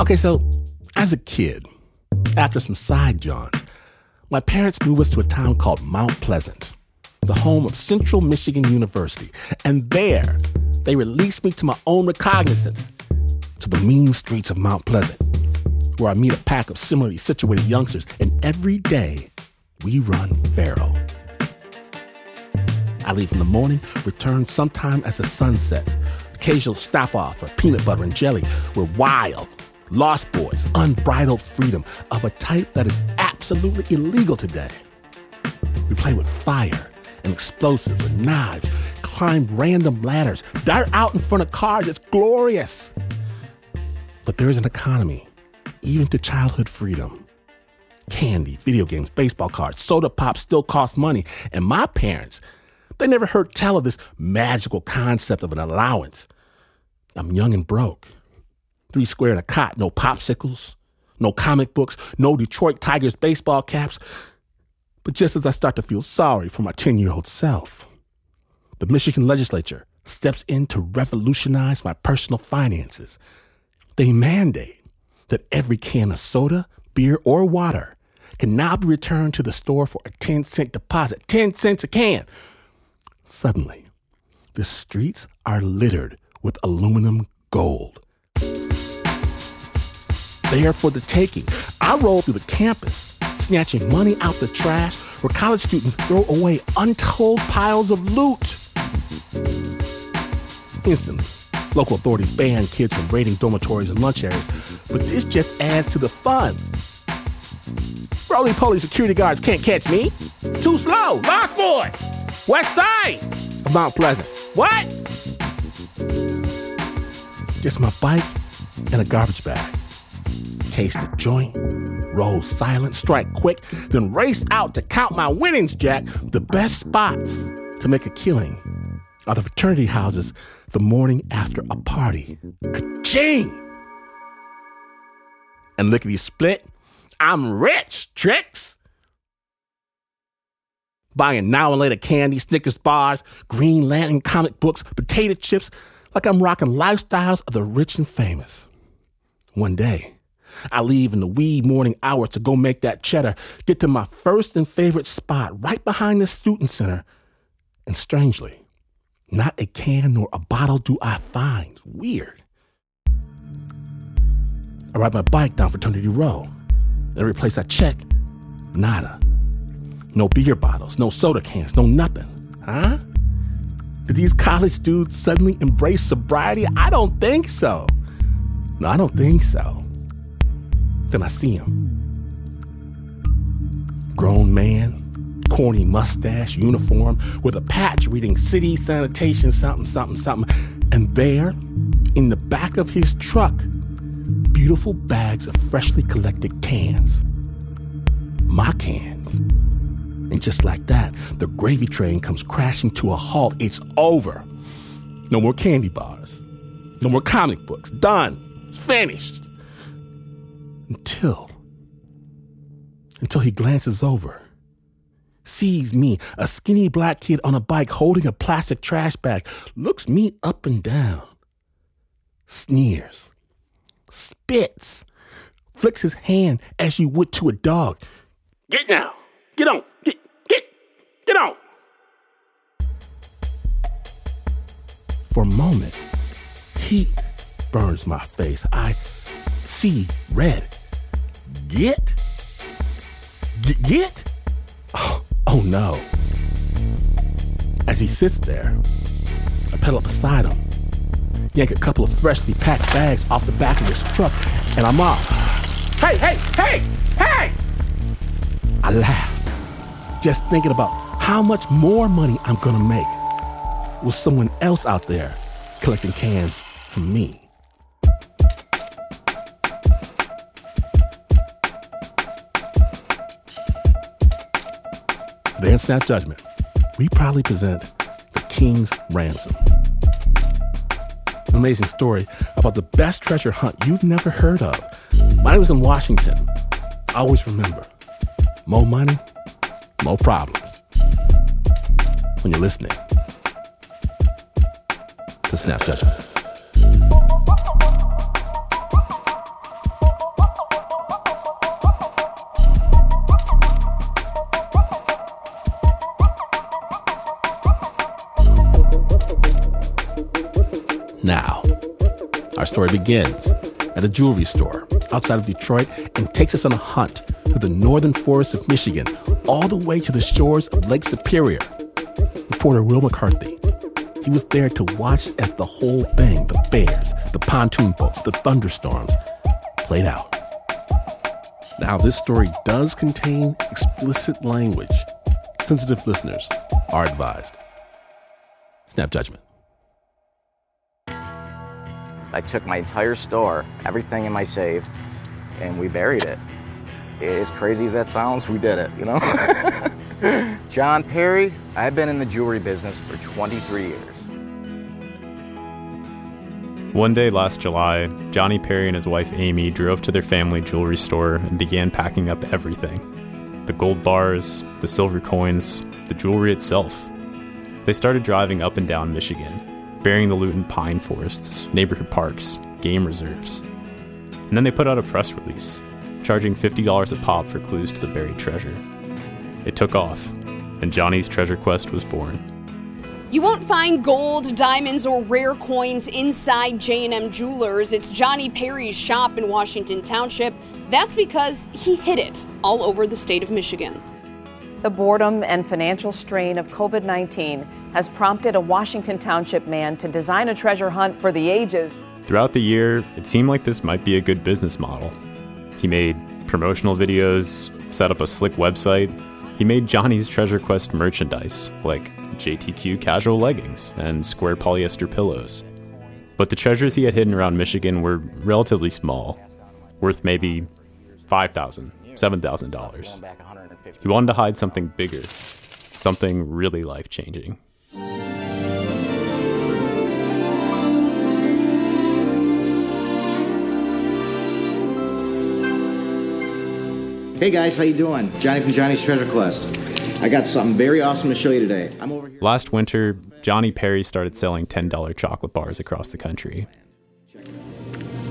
Okay, so as a kid, after some side jaunts, my parents moved us to a town called Mount Pleasant, the home of Central Michigan University. And there, they released me to my own recognizance to the mean streets of Mount Pleasant, where I meet a pack of similarly situated youngsters, and every day we run feral. I leave in the morning, return sometime as the sun sets. Occasional stop off for peanut butter and jelly. We're wild, lost boys, unbridled freedom of a type that is absolutely illegal today. We play with fire and explosives and knives, climb random ladders, dart out in front of cars. It's glorious. But there is an economy, even to childhood freedom. Candy, video games, baseball cards, soda pop still cost money. And my parents, they never heard tell of this magical concept of an allowance. I'm young and broke. Three square and a cot, no popsicles, no comic books, no Detroit Tigers baseball caps. But just as I start to feel sorry for my 10 year old self, the Michigan legislature steps in to revolutionize my personal finances. They mandate that every can of soda, beer, or water can now be returned to the store for a 10 cent deposit. 10 cents a can. Suddenly, the streets are littered with aluminum gold. They are for the taking. I roll through the campus, snatching money out the trash where college students throw away untold piles of loot. Instantly, local authorities ban kids from raiding dormitories and lunch areas, but this just adds to the fun. Roly poly security guards can't catch me. Too slow, lost boy. West side of Mount Pleasant. What? Just my bike and a garbage bag. Case the joint, roll silent, strike quick, then race out to count my winnings, Jack. The best spots to make a killing are the fraternity houses the morning after a party. Ka-ching! And lickety split, I'm rich, tricks! Buying now and later candy, Snickers bars, Green Lantern comic books, potato chips, like I'm rocking lifestyles of the rich and famous. One day, I leave in the wee morning hour to go make that cheddar, get to my first and favorite spot right behind the student center, and strangely, not a can nor a bottle do I find. Weird. I ride my bike down Fraternity Row. Every place I check, nada. No beer bottles, no soda cans, no nothing. Huh? Did these college dudes suddenly embrace sobriety? I don't think so. No, I don't think so. Then I see him. Grown man, corny mustache, uniform, with a patch reading city sanitation something, something, something. And there, in the back of his truck, beautiful bags of freshly collected cans. My cans. And just like that, the gravy train comes crashing to a halt. It's over. No more candy bars. No more comic books. Done. It's finished. Until. Until he glances over, sees me, a skinny black kid on a bike holding a plastic trash bag, looks me up and down, sneers, spits, flicks his hand as you would to a dog. Get now. Get on. Get, get, get on. For a moment, heat burns my face. I see red. Get? Get? get? Oh, oh no. As he sits there, I pedal up beside him, yank a couple of freshly packed bags off the back of his truck, and I'm off. Hey, hey, hey, hey! I laugh, just thinking about how much more money I'm gonna make with someone else out there collecting cans from me. Today in Snap Judgment, we proudly present The King's Ransom. An amazing story about the best treasure hunt you've never heard of. I was in Washington, always remember more money, more problems. When you're listening to Snap Judgment. Our story begins at a jewelry store outside of Detroit and takes us on a hunt through the northern forests of Michigan all the way to the shores of Lake Superior. Reporter Will McCarthy. He was there to watch as the whole thing, the bears, the pontoon boats, the thunderstorms, played out. Now, this story does contain explicit language. Sensitive listeners are advised. Snap judgment. I took my entire store, everything in my safe, and we buried it. As crazy as that sounds, we did it, you know? John Perry, I've been in the jewelry business for 23 years. One day last July, Johnny Perry and his wife Amy drove to their family jewelry store and began packing up everything the gold bars, the silver coins, the jewelry itself. They started driving up and down Michigan, burying the loot in pine forests, neighborhood parks, game reserves. And then they put out a press release, charging $50 a pop for clues to the buried treasure. It took off, and Johnny's treasure quest was born. You won't find gold, diamonds, or rare coins inside J&M Jewelers. It's Johnny Perry's shop in Washington Township. That's because he hid it all over the state of Michigan. The boredom and financial strain of COVID 19 has prompted a Washington Township man to design a treasure hunt for the ages. Throughout the year, it seemed like this might be a good business model. He made promotional videos, set up a slick website. He made Johnny's Treasure Quest merchandise, like JTQ casual leggings and square polyester pillows. But the treasures he had hidden around Michigan were relatively small, worth maybe $5,000, $7,000. He wanted to hide something bigger, something really life changing. Hey guys, how you doing? Johnny from Johnny's Treasure Quest. I got something very awesome to show you today. I'm over here. Last winter, Johnny Perry started selling $10 chocolate bars across the country.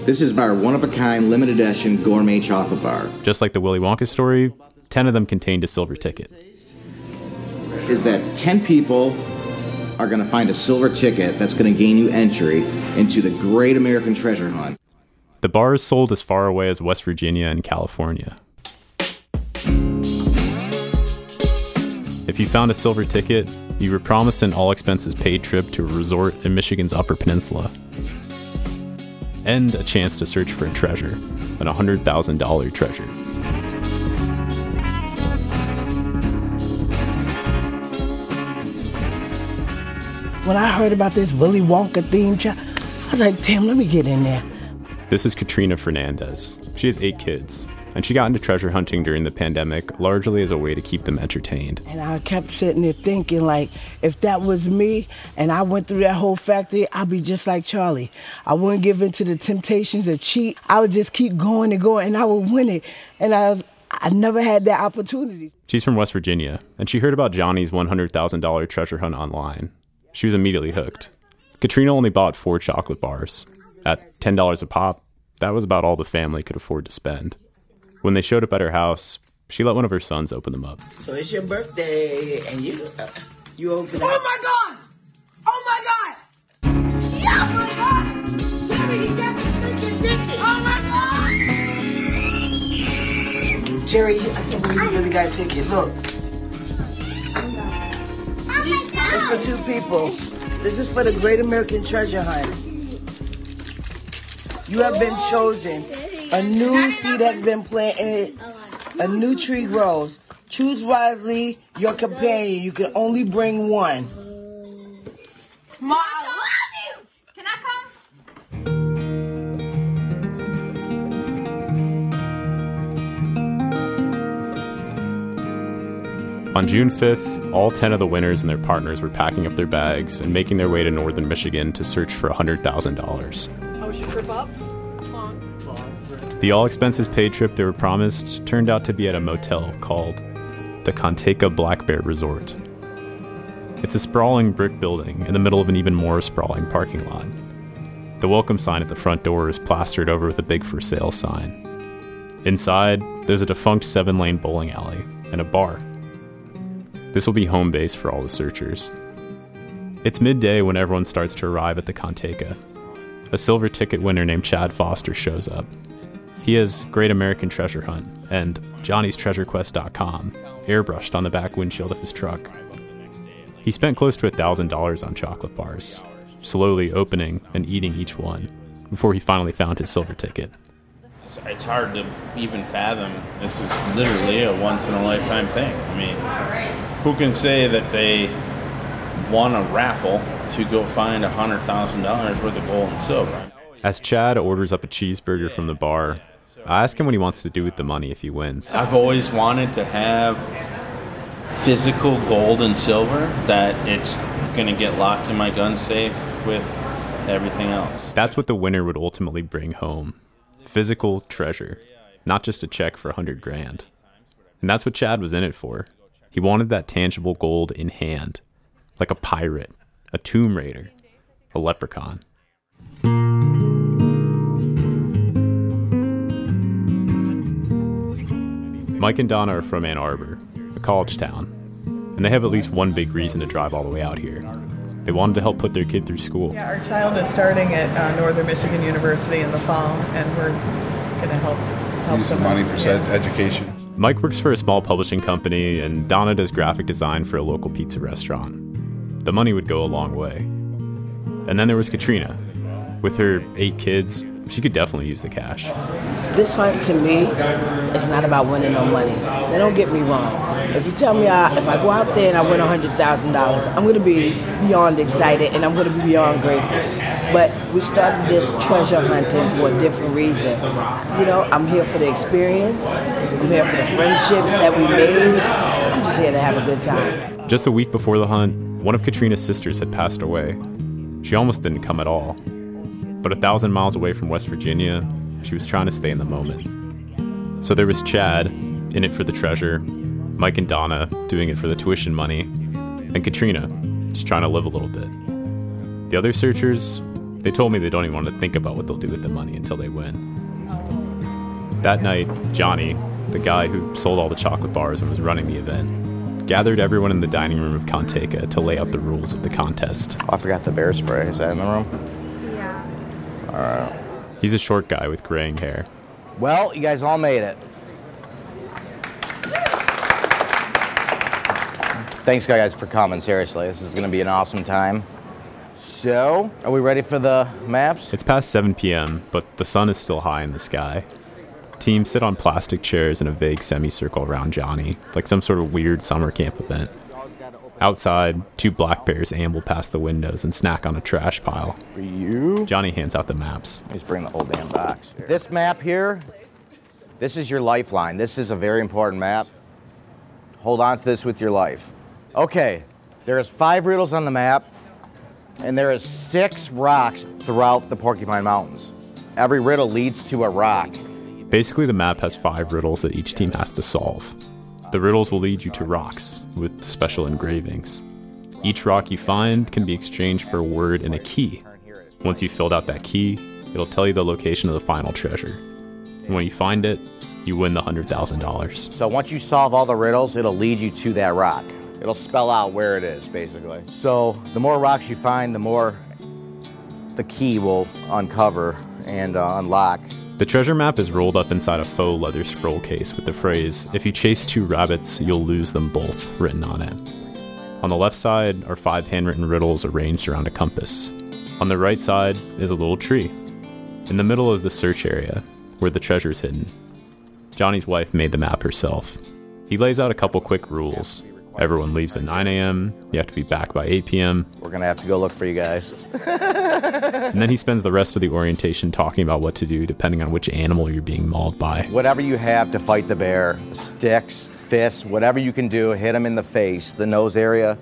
This is our one-of-a-kind limited edition gourmet chocolate bar. Just like the Willy Wonka story, 10 of them contained a silver ticket. Is that 10 people are going to find a silver ticket that's going to gain you entry into the Great American Treasure Hunt. The bar is sold as far away as West Virginia and California. If you found a silver ticket, you were promised an all expenses paid trip to a resort in Michigan's Upper Peninsula. And a chance to search for a treasure, an $100,000 treasure. When I heard about this Willy Wonka theme, ch- I was like, damn, let me get in there. This is Katrina Fernandez. She has eight kids, and she got into treasure hunting during the pandemic largely as a way to keep them entertained. And I kept sitting there thinking, like, if that was me and I went through that whole factory, I'd be just like Charlie. I wouldn't give in to the temptations to cheat. I would just keep going and going, and I would win it. And I was, I never had that opportunity. She's from West Virginia, and she heard about Johnny's $100,000 treasure hunt online. She was immediately hooked. Katrina only bought four chocolate bars. At $10 a pop, that was about all the family could afford to spend. When they showed up at her house, she let one of her sons open them up. So it's your birthday, and you uh, you open Oh my god! Oh my god! Yeah, oh my god! Jerry, he got the freaking ticket! Oh my god! Jerry, I can't believe you really got a ticket. Look, for two people. This is for the Great American Treasure Hunt. You have been chosen. A new seed has been planted. A new tree grows. Choose wisely your companion. You can only bring one. Ma, I love you. Can I come? On June 5th, all 10 of the winners and their partners were packing up their bags and making their way to northern Michigan to search for $100,000. How was your trip up? The all expenses paid trip they were promised turned out to be at a motel called the Konteka Black Bear Resort. It's a sprawling brick building in the middle of an even more sprawling parking lot. The welcome sign at the front door is plastered over with a big for sale sign. Inside, there's a defunct seven lane bowling alley and a bar. This will be home base for all the searchers. It's midday when everyone starts to arrive at the Konteka. A silver ticket winner named Chad Foster shows up. He has Great American Treasure Hunt and Johnny's Johnny'sTreasureQuest.com airbrushed on the back windshield of his truck. He spent close to $1,000 on chocolate bars, slowly opening and eating each one before he finally found his silver ticket. It's hard to even fathom. This is literally a once in a lifetime thing. I mean, who can say that they won a raffle to go find $100,000 worth of gold and silver? As Chad orders up a cheeseburger from the bar, I ask him what he wants to do with the money if he wins. I've always wanted to have physical gold and silver that it's going to get locked in my gun safe with everything else. That's what the winner would ultimately bring home physical treasure, not just a check for a hundred grand. And that's what Chad was in it for. He wanted that tangible gold in hand, like a pirate, a tomb raider, a leprechaun. Mike and Donna are from Ann Arbor, a college town, and they have at least one big reason to drive all the way out here. They wanted to help put their kid through school. Yeah, our child is starting at uh, Northern Michigan University in the fall, and we're going to help help Use the money out. for Yeah. education. Mike works for a small publishing company, and Donna does graphic design for a local pizza restaurant. The money would go a long way. And then there was Katrina. With her eight kids, she could definitely use the cash. This hunt to me is not about winning no money. Now, don't get me wrong. If you tell me I, if I go out there and I win $100,000, I'm going to be beyond excited and I'm going to be beyond grateful. But we started this treasure hunting for a different reason. You know, I'm here for the experience. I'm here for the friendships that we made. I'm just here to have a good time. Just a week before the hunt, one of Katrina's sisters had passed away. She almost didn't come at all. But a thousand miles away from West Virginia, she was trying to stay in the moment. So there was Chad, in it for the treasure, Mike and Donna doing it for the tuition money, and Katrina, just trying to live a little bit. The other searchers, they told me they don't even want to think about what they'll do with the money until they win. That night, Johnny, the guy who sold all the chocolate bars and was running the event, gathered everyone in the dining room of Konteka to lay out the rules of the contest. Oh, I forgot the bear spray. Is that in the room? Yeah. All right. He's a short guy with graying hair. Well, you guys all made it. Thanks, guys, for coming. Seriously, this is going to be an awesome time. So, are we ready for the maps? It's past 7 p.m., but the sun is still high in the sky. Teams sit on plastic chairs in a vague semicircle around Johnny, like some sort of weird summer camp event. Outside, two black bears amble past the windows and snack on a trash pile. For you. Johnny hands out the maps. Let's bring the whole damn box. This map here, this is your lifeline. This is a very important map. Hold on to this with your life. Okay, there is five riddles on the map, and there is six rocks throughout the Porcupine Mountains. Every riddle leads to a rock. Basically, the map has five riddles that each team has to solve. The riddles will lead you to rocks with special engravings. Each rock you find can be exchanged for a word and a key. Once you've filled out that key, it'll tell you the location of the final treasure. And when you find it, you win the $100,000. So once you solve all the riddles, it'll lead you to that rock. It'll spell out where it is, basically. So the more rocks you find, the more the key will uncover and uh, unlock. The treasure map is rolled up inside a faux leather scroll case with the phrase, If you chase two rabbits, you'll lose them both, written on it. On the left side are five handwritten riddles arranged around a compass. On the right side is a little tree. In the middle is the search area, where the treasure's hidden. Johnny's wife made the map herself. He lays out a couple quick rules. Everyone leaves at 9 a.m., you have to be back by 8 p.m., We're gonna have to go look for you guys. and then he spends the rest of the orientation talking about what to do depending on which animal you're being mauled by. Whatever you have to fight the bear sticks, fists, whatever you can do, hit him in the face, the nose area.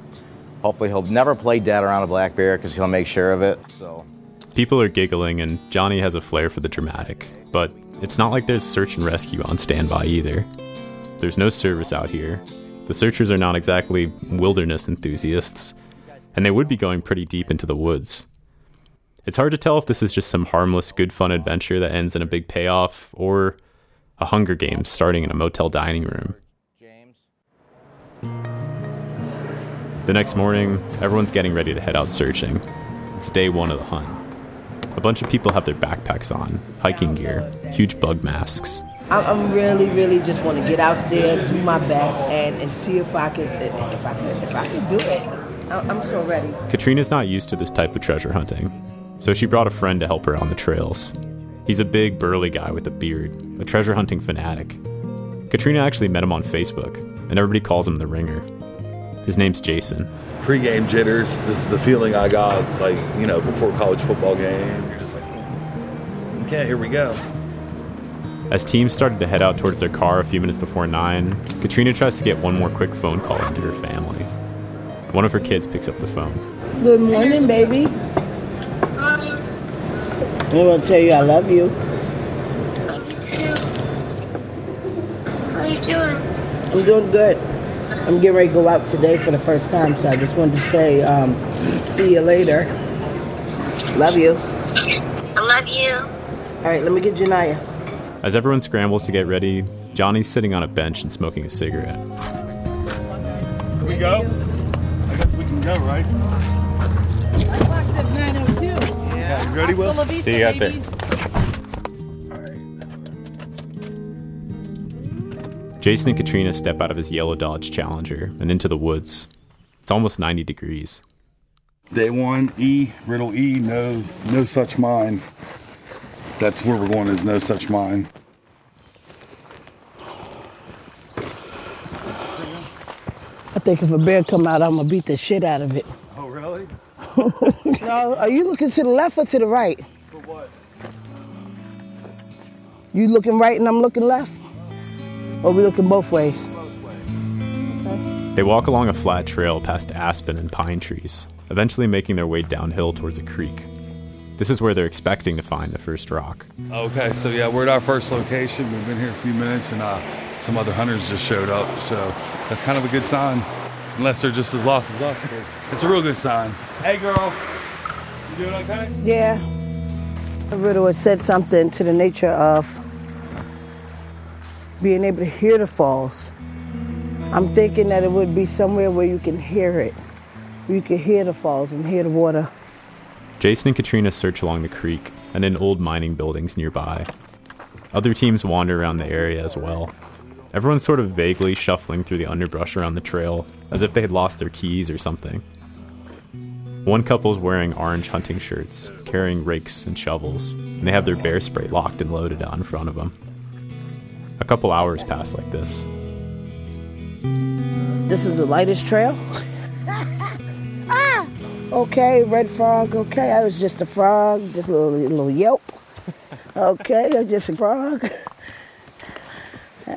Hopefully, he'll never play dead around a black bear because he'll make sure of it. So, People are giggling, and Johnny has a flair for the dramatic, but it's not like there's search and rescue on standby either. There's no service out here. The searchers are not exactly wilderness enthusiasts, and they would be going pretty deep into the woods. It's hard to tell if this is just some harmless, good fun adventure that ends in a big payoff, or a Hunger Games starting in a motel dining room. The next morning, everyone's getting ready to head out searching. It's day one of the hunt. A bunch of people have their backpacks on, hiking gear, huge bug masks. I'm, I'm really, really just want to get out there, do my best, and, and see if I could, if I could, if I could do it. I'm I'm so ready. Katrina's not used to this type of treasure hunting, so she brought a friend to help her on the trails. He's a big, burly guy with a beard, a treasure hunting fanatic. Katrina actually met him on Facebook, and everybody calls him the Ringer. His name's Jason. Pre-game jitters. This is the feeling I got, like you know, before college football game. You're just like, hmm, okay, here we go. As teams started to head out towards their car a few minutes before 9, Katrina tries to get one more quick phone call into her family. One of her kids picks up the phone. Good morning, baby. I want to tell you I love you. Love you too. How you doing? I'm doing good. I'm getting ready to go out today for the first time, so I just wanted to say, um, see you later. Love you. I love you. All right, let me get Janaya. As everyone scrambles to get ready, Johnny's sitting on a bench and smoking a cigarette. Here we go. I guess we can go, right? Lunchbox at 902. Yeah. You ready, Will? Vista, See you out there. Jason and Katrina step out of his yellow Dodge Challenger and into the woods. It's almost 90 degrees. Day one, E, riddle E, no, no such mine. That's where we're going. Is no such mine. I think if a bear come out, I'm gonna beat the shit out of it. Oh, really? No, are you looking to the left or to the right? For what? You looking right and I'm looking left? Or we looking both ways? They walk along a flat trail past aspen and pine trees, eventually making their way downhill towards a creek. This is where they're expecting to find the first rock. Okay, so yeah, we're at our first location. We've been here a few minutes, and uh, some other hunters just showed up. So that's kind of a good sign, unless they're just as lost as us. It's a real good sign. Hey, girl, you doing okay? Yeah. The riddle had said something to the nature of being able to hear the falls. I'm thinking that it would be somewhere where you can hear it. You can hear the falls and hear the water. Jason and Katrina search along the creek and in old mining buildings nearby. Other teams wander around the area as well. Everyone's sort of vaguely shuffling through the underbrush around the trail, as if they had lost their keys or something. One couple's wearing orange hunting shirts, carrying rakes and shovels, and they have their bear spray locked and loaded out in front of them. A couple hours pass like this. This is the lightest trail. ah! Okay, red frog. Okay, I was just a frog, just a little, little yelp. Okay, that's just a frog.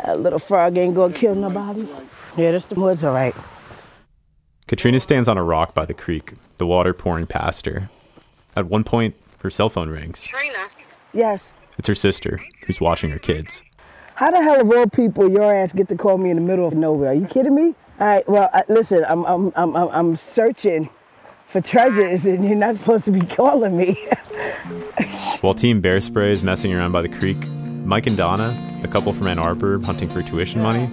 A little frog ain't gonna kill nobody. Yeah, that's the woods, all right. Katrina stands on a rock by the creek, the water pouring past her. At one point, her cell phone rings. Katrina. Yes. It's her sister, who's watching her kids. How the hell of all people your ass get to call me in the middle of nowhere? Are you kidding me? All right. Well, I, listen, I'm I'm I'm I'm I'm searching for treasures, and you're not supposed to be calling me. While Team Bear Spray is messing around by the creek, Mike and Donna, the couple from Ann Arbor hunting for tuition money,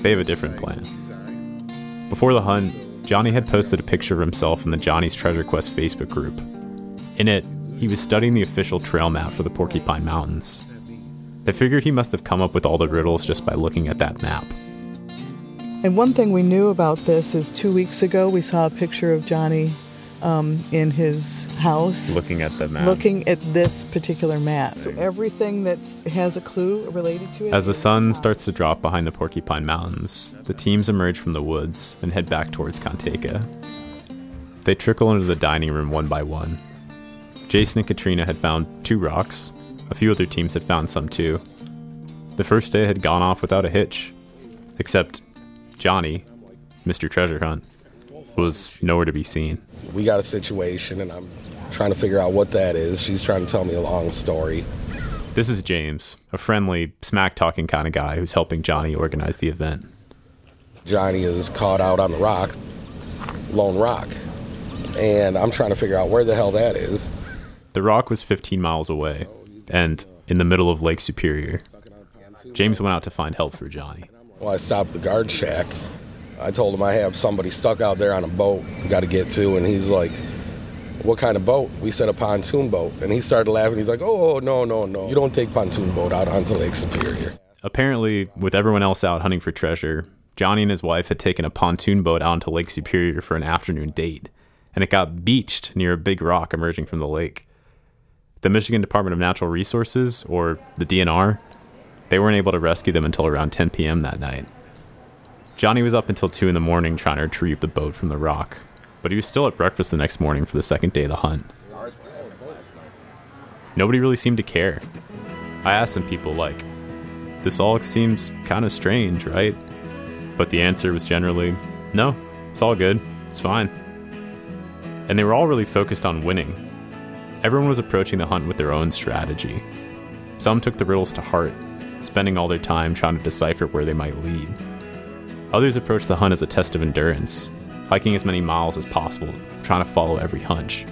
they have a different plan. Before the hunt, Johnny had posted a picture of himself in the Johnny's Treasure Quest Facebook group. In it, he was studying the official trail map for the Porcupine Mountains. They figured he must have come up with all the riddles just by looking at that map. And one thing we knew about this is two weeks ago we saw a picture of Johnny um, in his house Looking at the map. looking at this particular map. So everything that has a clue related to it. As the sun starts to drop behind the Porcupine Mountains, the teams emerge from the woods and head back towards Konteka. They trickle into the dining room one by one. Jason and Katrina had found two rocks. A few other teams had found some too. The first day had gone off without a hitch. Except Johnny, Mr. Treasure Hunt, was nowhere to be seen. We got a situation, and I'm trying to figure out what that is. She's trying to tell me a long story. This is James, a friendly, smack talking kind of guy who's helping Johnny organize the event. Johnny is caught out on the rock, Lone Rock, and I'm trying to figure out where the hell that is. The rock was 15 miles away and in the middle of Lake Superior. James went out to find help for Johnny. Well, I stopped the guard shack. I told him I have somebody stuck out there on a boat, got to get to, and he's like, what kind of boat? We said a pontoon boat. And he started laughing. He's like, oh, oh, no, no, no. You don't take pontoon boat out onto Lake Superior. Apparently, with everyone else out hunting for treasure, Johnny and his wife had taken a pontoon boat out onto Lake Superior for an afternoon date, and it got beached near a big rock emerging from the lake. The Michigan Department of Natural Resources, or the DNR, they weren't able to rescue them until around 10 p.m. that night. Johnny was up until 2 in the morning trying to retrieve the boat from the rock, but he was still at breakfast the next morning for the second day of the hunt. Nobody really seemed to care. I asked some people, like, this all seems kind of strange, right? But the answer was generally, no, it's all good, it's fine. And they were all really focused on winning. Everyone was approaching the hunt with their own strategy. Some took the riddles to heart, spending all their time trying to decipher where they might lead. Others approached the hunt as a test of endurance, hiking as many miles as possible, trying to follow every hunch.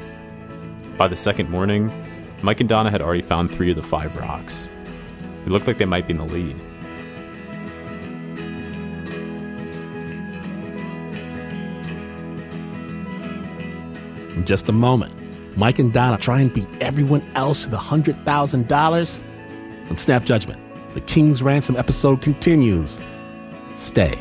By the second morning, Mike and Donna had already found three of the five rocks. It looked like they might be in the lead. In just a moment, Mike and Donna try and beat everyone else to the $100,000 on Snap Judgment. The King's Ransom episode continues. Stay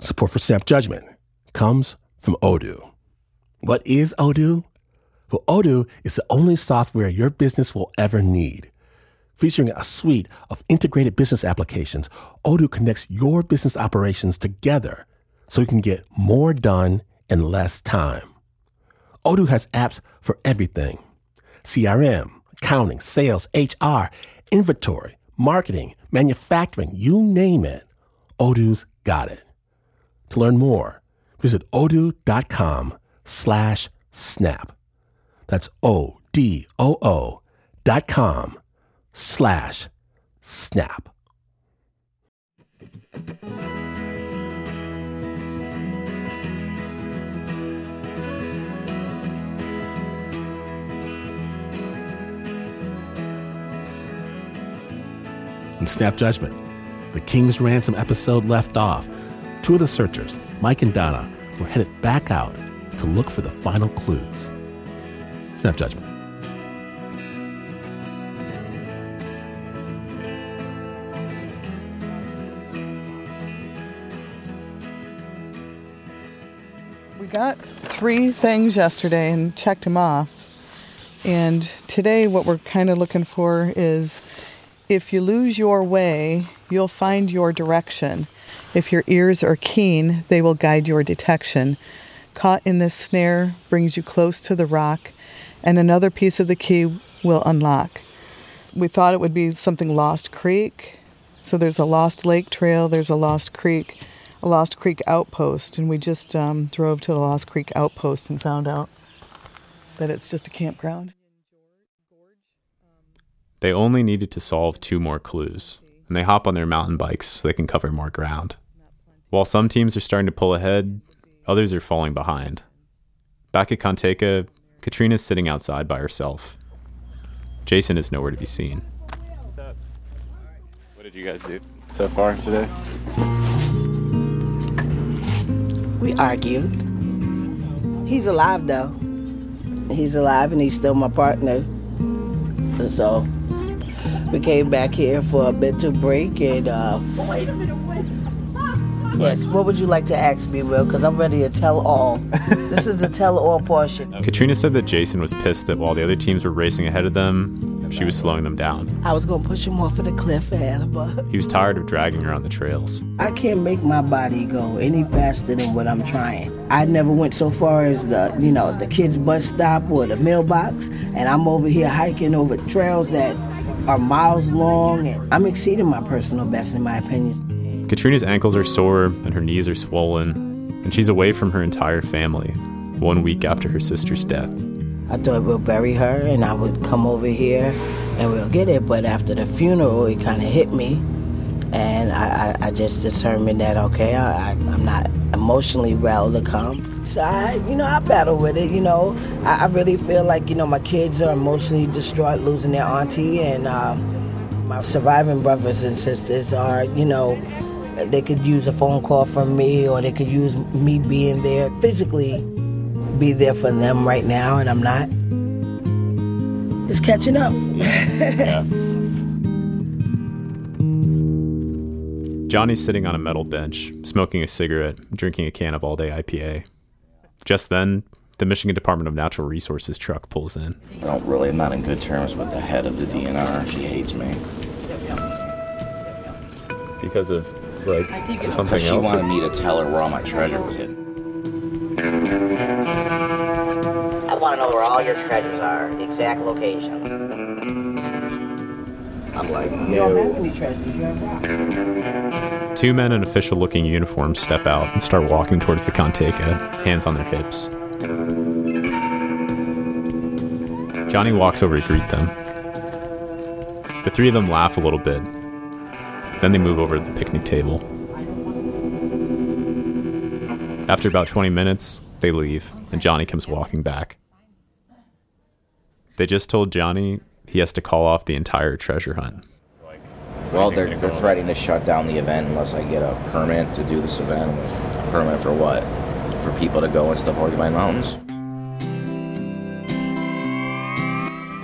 Support for Snap Judgment comes from Odoo. What is Odoo? Well, Odoo is the only software your business will ever need. Featuring a suite of integrated business applications, Odoo connects your business operations together so you can get more done in less time. Odoo has apps for everything CRM, accounting, sales, HR, inventory, marketing, manufacturing, you name it. Odoo's got it. To learn more, visit odoo.com slash snap. That's O D O O dot com slash snap. Snap Judgment, the King's Ransom episode left off. Two of the searchers, Mike and Donna, were headed back out to look for the final clues. Snap Judgment. We got three things yesterday and checked them off. And today, what we're kind of looking for is if you lose your way, you'll find your direction. If your ears are keen, they will guide your detection. Caught in this snare brings you close to the rock, and another piece of the key will unlock. We thought it would be something Lost Creek. So there's a Lost Lake Trail, there's a Lost Creek, a Lost Creek outpost, and we just um, drove to the Lost Creek outpost and found out that it's just a campground. They only needed to solve two more clues, and they hop on their mountain bikes so they can cover more ground. While some teams are starting to pull ahead, others are falling behind. Back at Konteka, Katrina's sitting outside by herself. Jason is nowhere to be seen. What did you guys do so far today? We argued. He's alive though. He's alive and he's still my partner. And so we came back here for a mental break and uh Wait a minute, wait. Yes, what would you like to ask me, Will? Because I'm ready to tell all. this is the tell all portion. Katrina said that Jason was pissed that while the other teams were racing ahead of them, she was slowing them down. I was gonna push him off of the cliff, Annabelle. He was tired of dragging her on the trails. I can't make my body go any faster than what I'm trying. I never went so far as the, you know, the kids' bus stop or the mailbox, and I'm over here hiking over trails that are miles long, and I'm exceeding my personal best, in my opinion. Katrina's ankles are sore and her knees are swollen, and she's away from her entire family, one week after her sister's death. I thought we'll bury her and I would come over here and we'll get it. But after the funeral, it kind of hit me. And I, I, I, just determined that, okay, I, I'm not emotionally well to come. So I, you know, I battle with it. You know, I, I really feel like, you know, my kids are emotionally distraught losing their auntie. And uh, my surviving brothers and sisters are, you know, they could use a phone call from me or they could use me being there physically be there for them right now, and I'm not. It's catching up. yeah. Johnny's sitting on a metal bench, smoking a cigarette, drinking a can of all day IPA. Just then, the Michigan Department of Natural Resources truck pulls in. I don't really, I'm not in good terms with the head of the DNR. She hates me. Because of, like, something she else? She wanted me to tell her where all my treasure was hidden. I want to know where all your treasures are, the exact location. I'm like, no. You don't have any treasures, you have rocks. Two men in official looking uniforms step out and start walking towards the Konteka, hands on their hips. Johnny walks over to greet them. The three of them laugh a little bit. Then they move over to the picnic table. After about 20 minutes, they leave, and Johnny comes walking back. They just told Johnny he has to call off the entire treasure hunt. Well, they're, they're threatening to shut down the event unless I get a permit to do this event. A permit for what? For people to go into the Porcupine Mountains?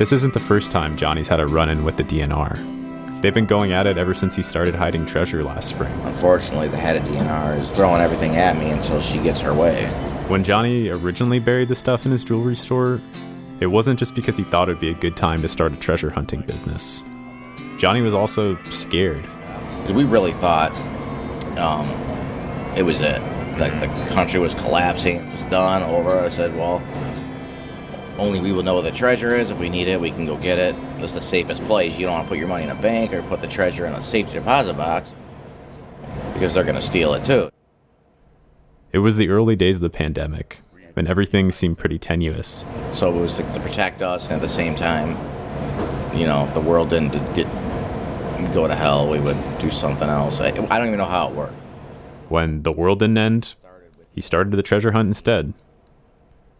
This isn't the first time Johnny's had a run in with the DNR. They've been going at it ever since he started hiding treasure last spring. Unfortunately, the head of DNR is throwing everything at me until she gets her way. When Johnny originally buried the stuff in his jewelry store, it wasn't just because he thought it would be a good time to start a treasure hunting business. Johnny was also scared. We really thought um, it was it. Like the country was collapsing, it was done, over. I said, well, only we will know where the treasure is. If we need it, we can go get it. It's the safest place. You don't want to put your money in a bank or put the treasure in a safety deposit box because they're going to steal it too. It was the early days of the pandemic, and everything seemed pretty tenuous. So it was to, to protect us, and at the same time, you know, if the world didn't get go to hell, we would do something else. I, I don't even know how it worked. When the world didn't end, he started the treasure hunt instead.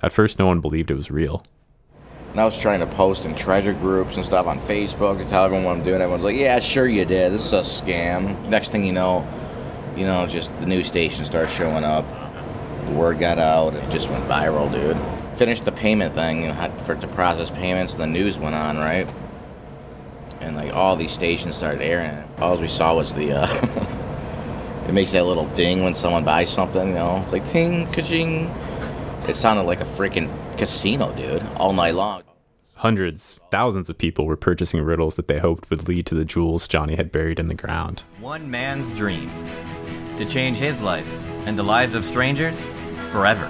At first, no one believed it was real. And I was trying to post in treasure groups and stuff on Facebook to tell everyone what I'm doing. Everyone's like, "Yeah, sure you did. This is a scam." Next thing you know, you know, just the news station starts showing up. The word got out. It just went viral, dude. Finished the payment thing and had for to process payments. And the news went on, right? And like all these stations started airing it. All we saw was the. Uh, it makes that little ding when someone buys something. You know, it's like ting, ka-ching. It sounded like a freaking casino, dude, all night long. Hundreds, thousands of people were purchasing riddles that they hoped would lead to the jewels Johnny had buried in the ground. One man's dream to change his life and the lives of strangers forever.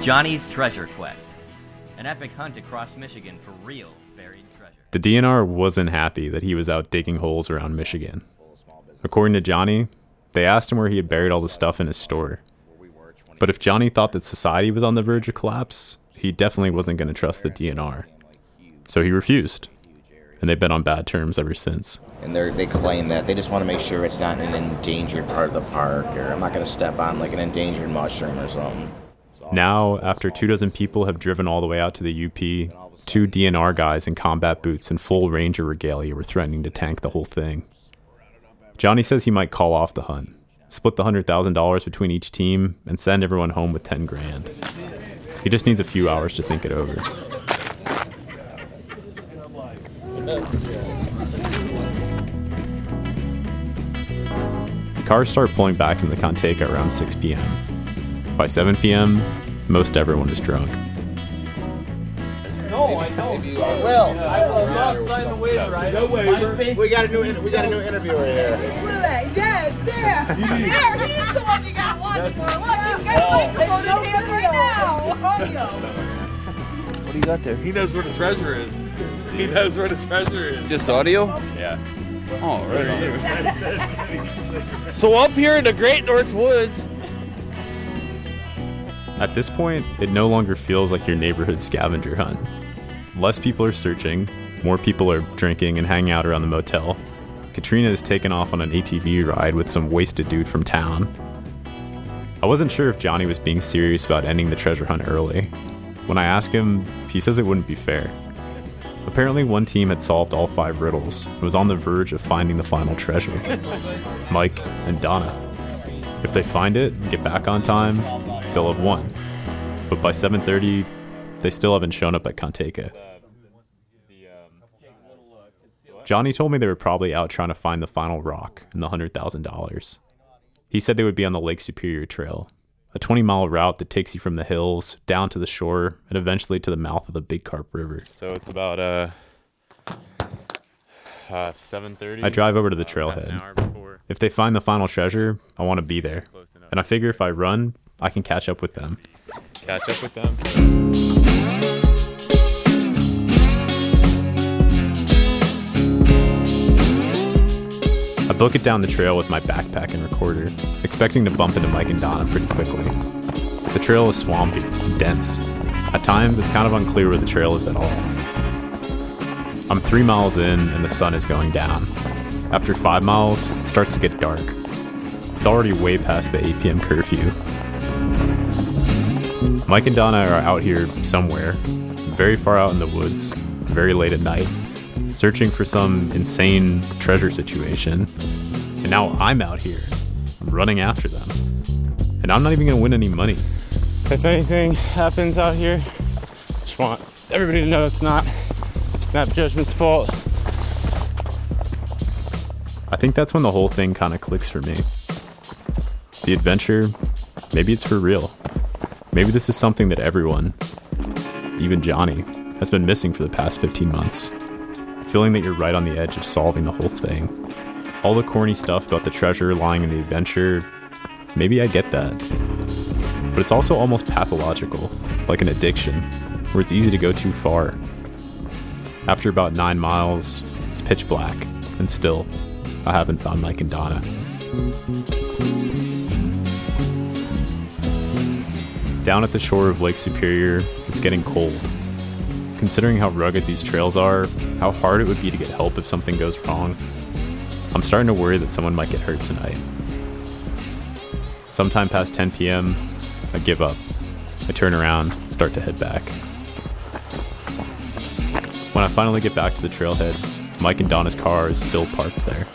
Johnny's Treasure Quest, an epic hunt across Michigan for real buried treasure. The DNR wasn't happy that he was out digging holes around Michigan. According to Johnny, they asked him where he had buried all the stuff in his store. But if Johnny thought that society was on the verge of collapse, he definitely wasn't going to trust the DNR. So he refused. And they've been on bad terms ever since. And they claim that they just want to make sure it's not an endangered part of the park, or I'm not going to step on like an endangered mushroom or something. Now, after two dozen people have driven all the way out to the UP, two DNR guys in combat boots and full ranger regalia were threatening to tank the whole thing. Johnny says he might call off the hunt, split the $100,000 between each team, and send everyone home with 10 grand. He just needs a few hours to think it over. Cars start pulling back into the Konteka around 6 p.m. By 7 p.m., most everyone is drunk. No, I know. Uh, I will. I will No waiver. We got a new we got a new interviewer here. Yes, there. There, he's the one you gotta watch for. Look, he's got a microphone in his hand right oh. now. Audio. What do you got there? He knows where the treasure is. He knows where the treasure is. Just audio? Yeah. Oh, right. so up here in the Great North Woods. At this point, it no longer feels like your neighborhood scavenger hunt. Less people are searching, more people are drinking and hanging out around the motel. Katrina is taken off on an ATV ride with some wasted dude from town. I wasn't sure if Johnny was being serious about ending the treasure hunt early. When I ask him, he says it wouldn't be fair. Apparently, one team had solved all five riddles and was on the verge of finding the final treasure Mike and Donna. If they find it and get back on time, they'll have won. But by 7:30, they still haven't shown up at Konteka. Johnny told me they were probably out trying to find the final rock and the $100,000. He said they would be on the Lake Superior Trail, a 20 mile route that takes you from the hills down to the shore and eventually to the mouth of the Big Carp River. So it's about uh, uh 7:30. I drive over to the trailhead. If they find the final treasure, I want to be there. And I figure if I run, I can catch up with them. Catch up with them. I book it down the trail with my backpack and recorder, expecting to bump into Mike and Donna pretty quickly. The trail is swampy, dense. At times, it's kind of unclear where the trail is at all. I'm three miles in, and the sun is going down. After five miles, it starts to get dark. It's already way past the 8 p.m. curfew. Mike and Donna are out here somewhere, very far out in the woods, very late at night, searching for some insane treasure situation. And now I'm out here, I'm running after them. And I'm not even gonna win any money. If anything happens out here, just want everybody to know it's not Snap Judgment's fault. I think that's when the whole thing kind of clicks for me. The adventure, maybe it's for real. Maybe this is something that everyone, even Johnny, has been missing for the past 15 months. Feeling that you're right on the edge of solving the whole thing. All the corny stuff about the treasure lying in the adventure, maybe I get that. But it's also almost pathological, like an addiction, where it's easy to go too far. After about nine miles, it's pitch black, and still, I haven't found Mike and Donna. Down at the shore of Lake Superior, it's getting cold. Considering how rugged these trails are, how hard it would be to get help if something goes wrong, I'm starting to worry that someone might get hurt tonight. Sometime past 10 p.m., I give up. I turn around, start to head back. When I finally get back to the trailhead, Mike and Donna's car is still parked there.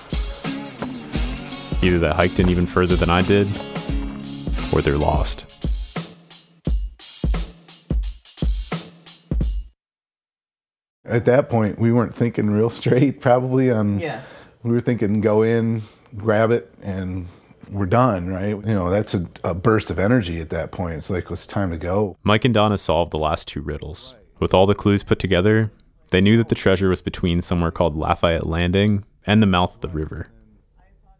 Either they hiked in even further than I did, or they're lost. At that point, we weren't thinking real straight, probably. On Yes. we were thinking go in, grab it, and we're done, right? You know, that's a, a burst of energy at that point. It's like it's time to go. Mike and Donna solved the last two riddles. With all the clues put together, they knew that the treasure was between somewhere called Lafayette Landing and the mouth of the river.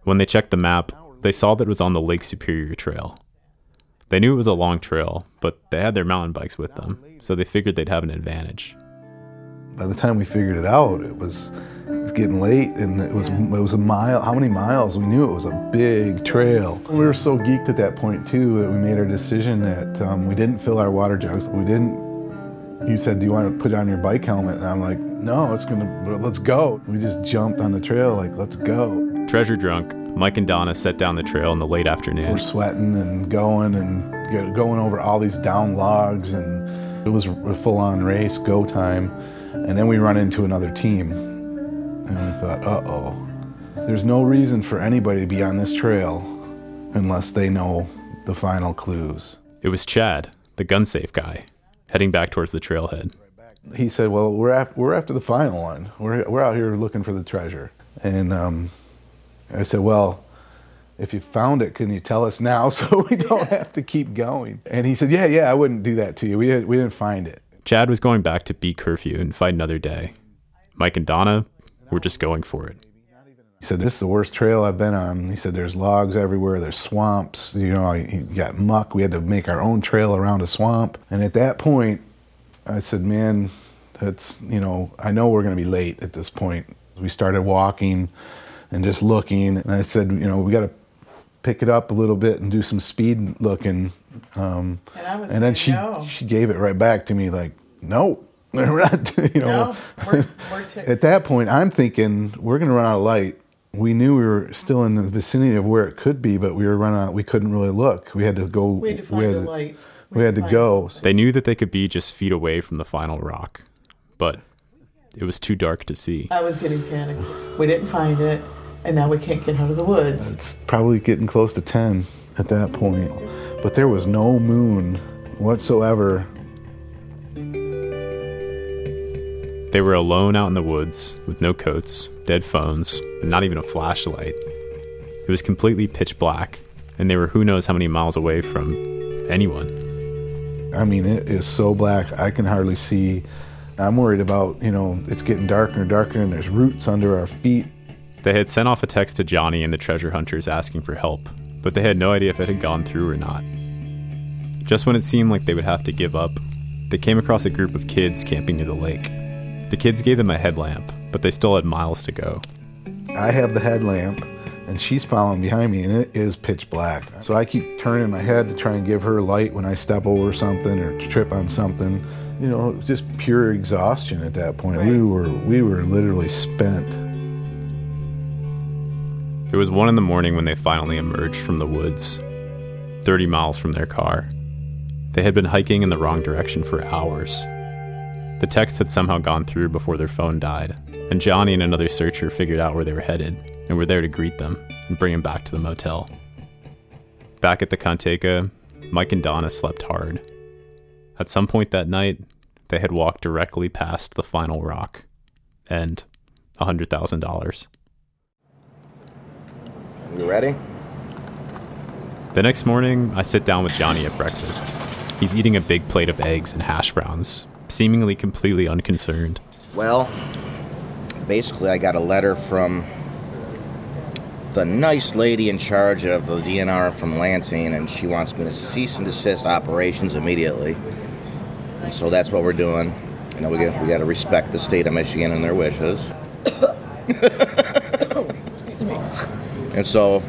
When they checked the map, they saw that it was on the Lake Superior Trail. They knew it was a long trail, but they had their mountain bikes with them, so they figured they'd have an advantage. By the time we figured it out, it was it was getting late, and it was it was a mile. How many miles? We knew it was a big trail. We were so geeked at that point too that we made our decision that um, we didn't fill our water jugs. We didn't. You said, "Do you want to put on your bike helmet?" And I'm like, "No, it's gonna. Let's go." We just jumped on the trail like, "Let's go." Treasure drunk, Mike and Donna set down the trail in the late afternoon. We're sweating and going and going over all these down logs, and it was a full-on race, go time. And then we run into another team, and we thought, "Uh-oh, there's no reason for anybody to be on this trail unless they know the final clues." It was Chad, the gun safe guy, heading back towards the trailhead. He said, "Well, we're af- we're after the final one. We're we're out here looking for the treasure." And um, I said, "Well." If you found it, can you tell us now so we don't have to keep going? And he said, "Yeah, yeah, I wouldn't do that to you. We, had, we didn't find it." Chad was going back to beat curfew and fight another day. Mike and Donna were just going for it. He said, This is the worst trail I've been on. He said, There's logs everywhere, there's swamps, you know, you got muck. We had to make our own trail around a swamp. And at that point, I said, Man, that's, you know, I know we're going to be late at this point. We started walking and just looking. And I said, You know, we got to pick it up a little bit and do some speed looking. Um, And I was and then she, no. she gave it right back to me like, No. We're not, you know. No, we're, we're t- At that point, I'm thinking we're going to run out of light. We knew we were still in the vicinity of where it could be, but we were running out. We couldn't really look. We had to go. We had to find a light. We, had to go. They knew that they could be just feet away from the final rock, but it was too dark to see. I was getting panicked. We didn't find it, and now we can't get out of the woods. It's probably getting close to 10 at that point. But there was no moon whatsoever. They were alone out in the woods with no coats, dead phones, and not even a flashlight. It was completely pitch black, and they were who knows how many miles away from anyone. I mean, it is so black, I can hardly see. I'm worried about, you know, it's getting darker and darker, and there's roots under our feet. They had sent off a text to Johnny and the treasure hunters asking for help, but they had no idea if it had gone through or not. Just when it seemed like they would have to give up, they came across a group of kids camping near the lake. The kids gave them a headlamp, but they still had miles to go. I have the headlamp, and she's following behind me, and it is pitch black. So I keep turning my head to try and give her light when I step over something or trip on something. You know, just pure exhaustion at that point. We were we were literally spent. It was one in the morning when they finally emerged from the woods, 30 miles from their car. They had been hiking in the wrong direction for hours. The text had somehow gone through before their phone died, and Johnny and another searcher figured out where they were headed and were there to greet them and bring them back to the motel. Back at the Conteca, Mike and Donna slept hard. At some point that night, they had walked directly past the final rock and $100,000. You ready? The next morning, I sit down with Johnny at breakfast. He's eating a big plate of eggs and hash browns, seemingly completely unconcerned. Well, basically, I got a letter from the nice lady in charge of the DNR from Lansing, and she wants me to cease and desist operations immediately. And so that's what we're doing. You know, we got, we got to respect the state of Michigan and their wishes. and so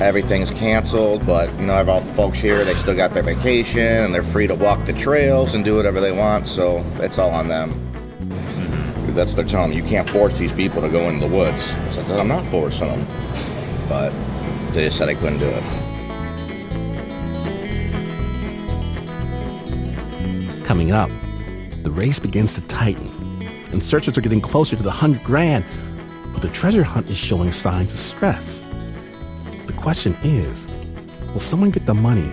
everything's canceled, but you know, I have all the folks here, they still got their vacation and they're free to walk the trails and do whatever they want, so it's all on them. Mm-hmm. That's what they're telling me. You can't force these people to go into the woods. So I said, I'm not forcing them. But they just said I couldn't do it. Coming up, the race begins to tighten, and searchers are getting closer to the 100 grand, but the treasure hunt is showing signs of stress. Question is will someone get the money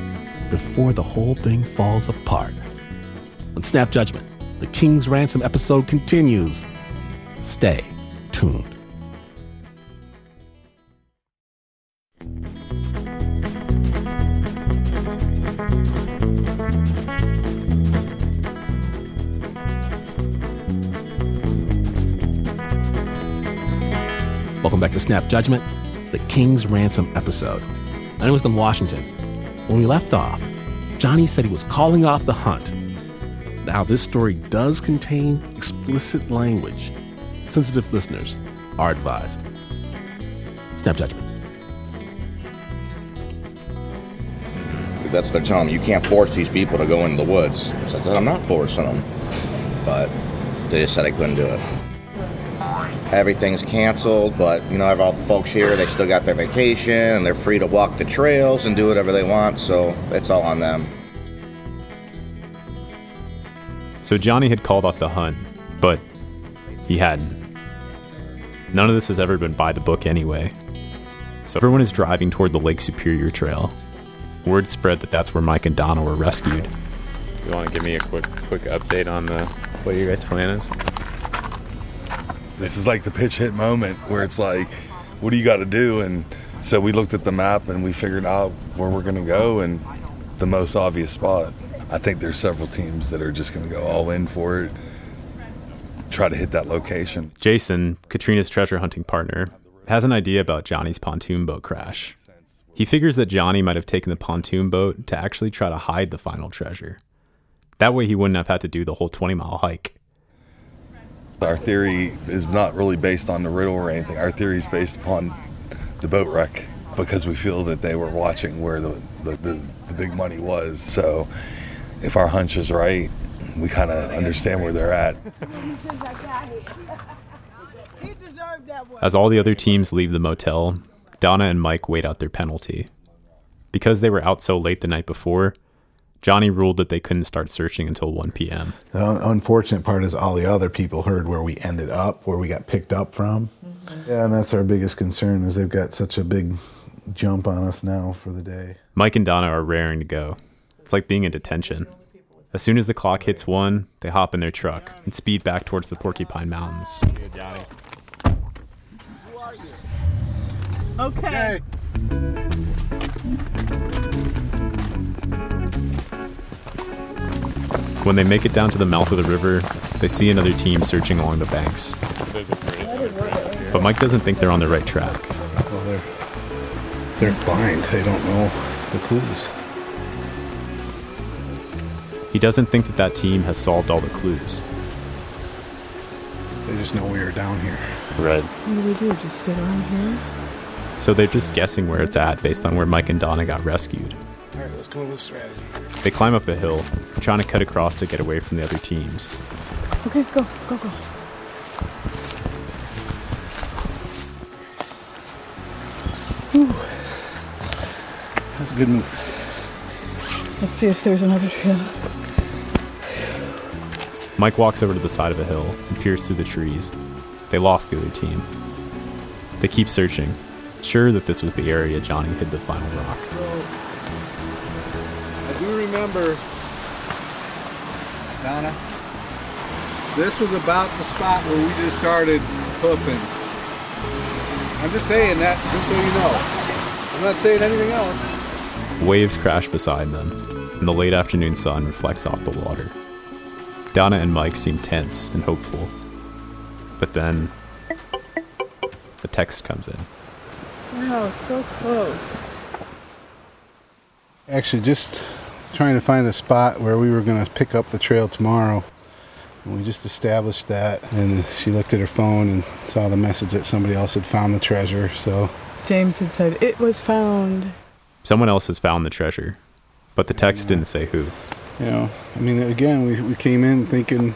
before the whole thing falls apart? On Snap Judgment, the King's Ransom episode continues. Stay tuned. Welcome back to Snap Judgment, the King's Ransom episode. Name is Glynn Washington. When we left off, Johnny said he was calling off the hunt. Now, this story does contain explicit language. Sensitive listeners are advised. Snap Judgment. That's what they're telling me. You can't force these people to go into the woods. So I said, I'm not forcing them. But they just said I couldn't do it. Everything's canceled, but you know, I the folks here, they still got their vacation and they're free to walk the trails and do whatever they want, so it's all on them. So Johnny had called off the hunt, but he hadn't. None of this has ever been by the book anyway. So everyone is driving toward the Lake Superior Trail. Word spread that that's where Mike and Donna were rescued. You want to give me a quick quick update on the what your guys' plan is? This is like the pitch hit moment where it's like, what do you got to do? And so we looked at the map and we figured out where we're going to go and the most obvious spot. I think there's several teams that are just going to go all in for it. try to hit that location. Jason, Katrina's treasure hunting partner, has an idea about Johnny's pontoon boat crash. He figures that Johnny might have taken the pontoon boat to actually try to hide the final treasure. That way, he wouldn't have had to do the whole 20 mile hike. Our theory is not really based on the riddle or anything. Our theory is based upon the boat wreck because we feel that they were watching where the, the, the, the big money was. So if our hunch is right, we kind of understand where they're at. As all the other teams leave the motel, Donna and Mike wait out their penalty. Because they were out so late the night before, Johnny ruled that they couldn't start searching until 1 p.m. The unfortunate part is all the other people heard where we ended up, where we got picked up from. Mm-hmm. Yeah, and that's our biggest concern is they've got such a big jump on us now for the day. Mike and Donna are raring to go. It's like being in detention. As soon as the clock hits one, they hop in their truck and speed back towards the Porcupine Mountains. Okay. When they make it down to the mouth of the river, they see another team searching along the banks. But Mike doesn't think they're on the right track. Well, they're, they're blind. They don't know the clues. He doesn't think that that team has solved all the clues. They just know we are down here. Right. What do we do? Just sit around here? So they're just guessing where it's at based on where Mike and Donna got rescued. All right, let's come up with a strategy. They climb up a hill, trying to cut across to get away from the other teams. Okay, go, go, go. Whew. That's a good move. Let's see if there's another trail. Mike walks over to the side of the hill and peers through the trees. They lost the other team. They keep searching, sure that this was the area Johnny hid the final rock. I remember, Donna, this was about the spot where we just started hoofing. I'm just saying that, just so you know. I'm not saying anything else. Waves crash beside them, and the late afternoon sun reflects off the water. Donna and Mike seem tense and hopeful. But then, a text comes in. Wow, so close. Actually, just trying to find a spot where we were going to pick up the trail tomorrow. And we just established that, and she looked at her phone and saw the message that somebody else had found the treasure. So James had said it was found. Someone else has found the treasure, but the text didn't say who. You know, I mean, again, we, we came in thinking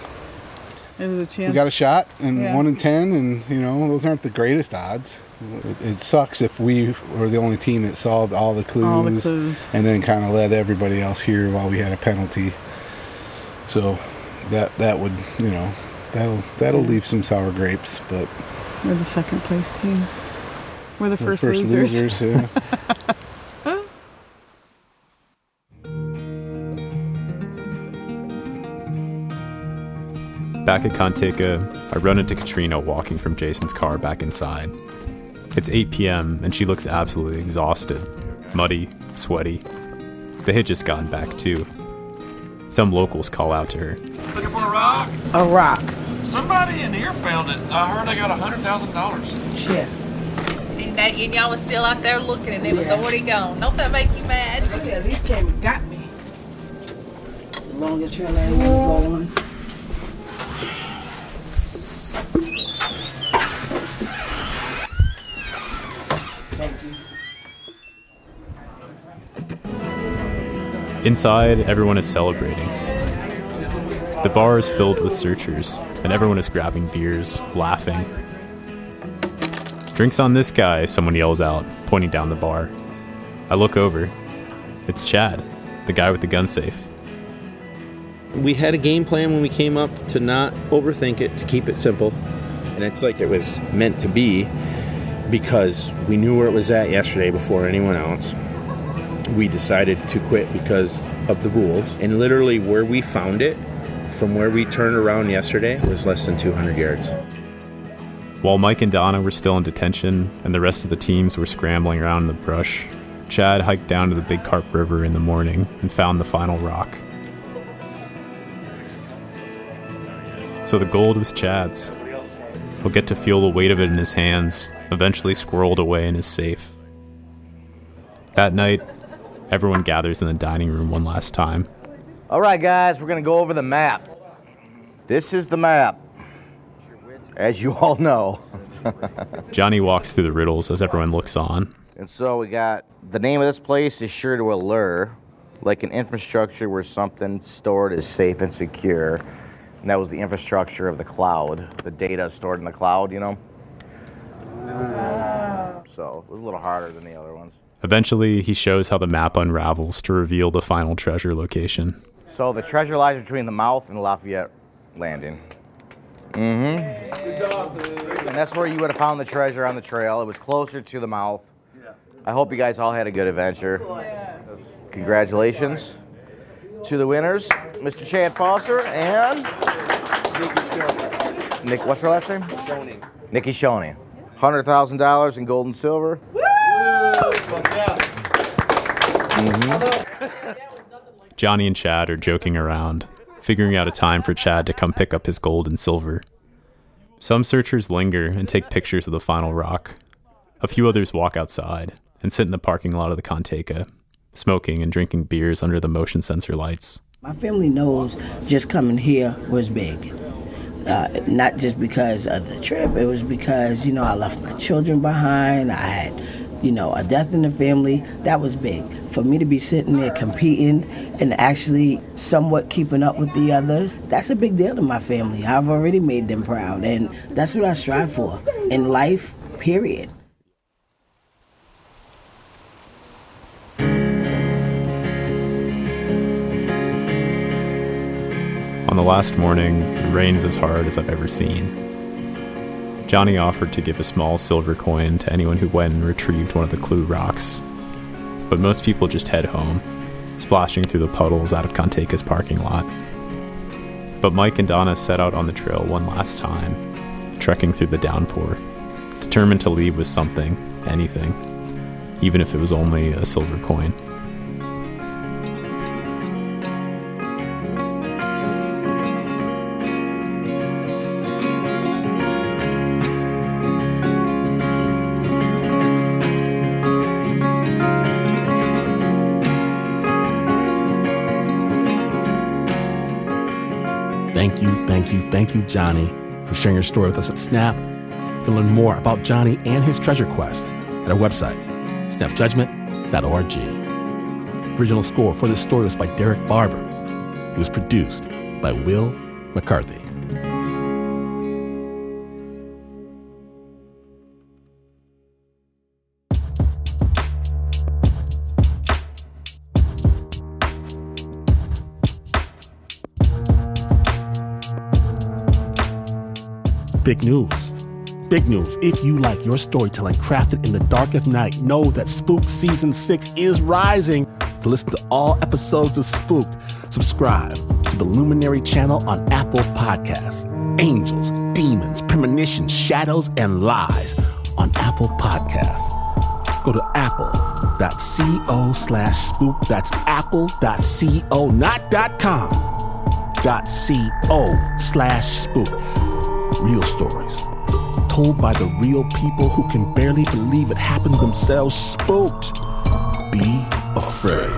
It was a chance. we got a shot and Yeah. one in ten, and you know, those aren't the greatest odds. It, it sucks if we were the only team that solved all the clues, All the clues. and then kind of let everybody else hear while we had a penalty. So that that would you know that'll that'll leave some sour grapes, but We're the second place team. We're the we're first, losers. yeah. Back at Konteka, I run into Katrina walking from Jason's car back inside. It's 8 p.m., and she looks absolutely exhausted, muddy, sweaty. They had just gotten back, too. Some locals call out to her. Looking for a rock? A rock. Somebody in here found it. I heard they got a hundred thousand dollars. Shit. And, that, and y'all was still out there looking, and it was already gone. Don't that make you mad? They at least came and got me. The longest trail I ever Inside, everyone is celebrating. The bar is filled with searchers, and everyone is grabbing beers, laughing. Drinks on this guy, someone yells out, pointing down the bar. I look over. It's Chad, the guy with the gun safe. We had a game plan when we came up to not overthink it, to keep it simple. And it's like it was meant to be because we knew where it was at yesterday before anyone else. We decided to quit because of the rules. And literally, where we found it from where we turned around yesterday was less than 200 yards. While Mike and Donna were still in detention and the rest of the teams were scrambling around in the brush, Chad hiked down to the Big Carp River in the morning and found the final rock. So the gold was Chad's. He'll get to feel the weight of it in his hands, eventually squirreled away in his safe. That night, everyone gathers in the dining room one last time. All right, guys, we're going to go over the map. This is the map, as you all know. Johnny walks through the riddles as everyone looks on. And so we got the name of this place is sure to allure, like an infrastructure where something stored is safe and secure. And that was the infrastructure of the cloud, the data stored in the cloud, you know? So it was a little harder than the other ones. Eventually, he shows how the map unravels to reveal the final treasure location. So the treasure lies between the mouth and Lafayette Landing. Mm-hmm. Good job, dude. And that's where you would have found the treasure on the trail. It was closer to the mouth. I hope you guys all had a good adventure. Congratulations to the winners, Mr. Chad Foster and Nick. What's her last name? Shoney. Nikki Shoney. Hundred thousand dollars in gold and silver. Mhm. Johnny and Chad are joking around, figuring out a time for Chad to come pick up his gold and silver. Some searchers linger and take pictures of the final rock. A few others walk outside and sit in the parking lot of the Conteca, smoking and drinking beers under the motion sensor lights. My family knows just coming here was big. Uh, not just because of the trip, it was because, you know, I left my children behind. I had, you know, a death in the family. That was big. For me to be sitting there competing and actually somewhat keeping up with the others, that's a big deal to my family. I've already made them proud. And that's what I strive for in life, period. On the last morning, it rains as hard as I've ever seen. Johnny offered to give a small silver coin to anyone who went and retrieved one of the clue rocks. But most people just head home, splashing through the puddles out of Conteca's parking lot. But Mike and Donna set out on the trail one last time, trekking through the downpour, determined to leave with something, anything, even if it was only a silver coin. Thank you, thank you, thank you, Johnny, for sharing your story with us at Snap. You can learn more about Johnny and his treasure quest at our website, snapjudgment.org. Original score for this story was by Derek Barber. It was produced by Will McCarthy. Big news. Big news. If you like your storytelling crafted in the dark of night, know that Spook Season 6 is rising. To listen to all episodes of Spooked, subscribe to the Luminary channel on Apple Podcasts. Angels, demons, premonitions, shadows, and lies on Apple Podcasts. Go to apple.co slash spook. That's apple.co, not dot com. Dot co slash spook. Real stories told by the real people who can barely believe it happened themselves. Spooked. Be afraid.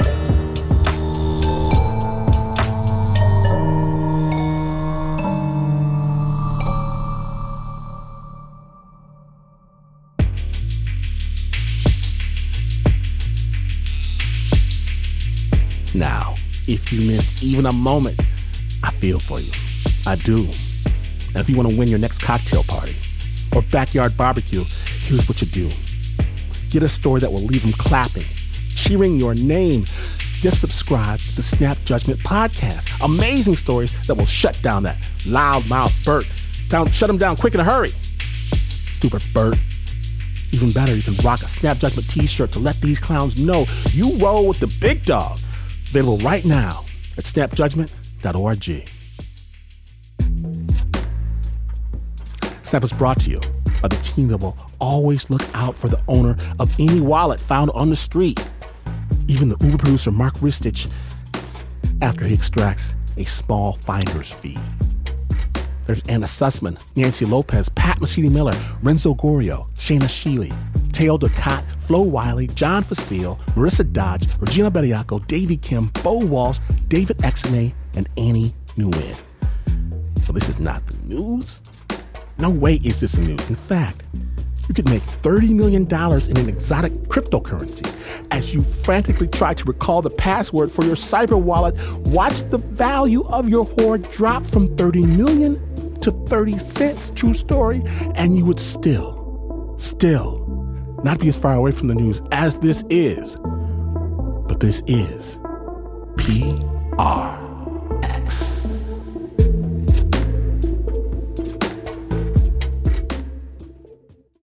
Now, if you missed even a moment, I feel for you. I do. And if you want to win your next cocktail party or backyard barbecue, here's what you do get a story that will leave them clapping, cheering your name. Just subscribe to the Snap Judgment Podcast. Amazing stories that will shut down that loudmouth Bert. Down, shut him down quick in a hurry. Stupid Bert. Even better, you can rock a Snap Judgment t shirt to let these clowns know you roll with the big dog. Available right now at snapjudgment.org. Snap is brought to you by the team that will always look out for the owner of any wallet found on the street. Even the Uber producer Mark Ristich, after he extracts a small finder's fee. There's Anna Sussman, Nancy Lopez, Pat Mesiti-Miller, Renzo Gorrio, Shaina Shealy, Teo Ducot, Flo Wiley, John Facile, Marissa Dodge, Regina Bediako, Davy Kim, Bo Walsh, David Exene, and Annie Nguyen. So this is not the news. No way is this a news. In fact, you could make $30 million in an exotic cryptocurrency. As you frantically try to recall the password for your cyber wallet, watch the value of your hoard drop from 30 million to 30 cents, true story, and you would still, still not be as far away from the news as this is. But this is PR.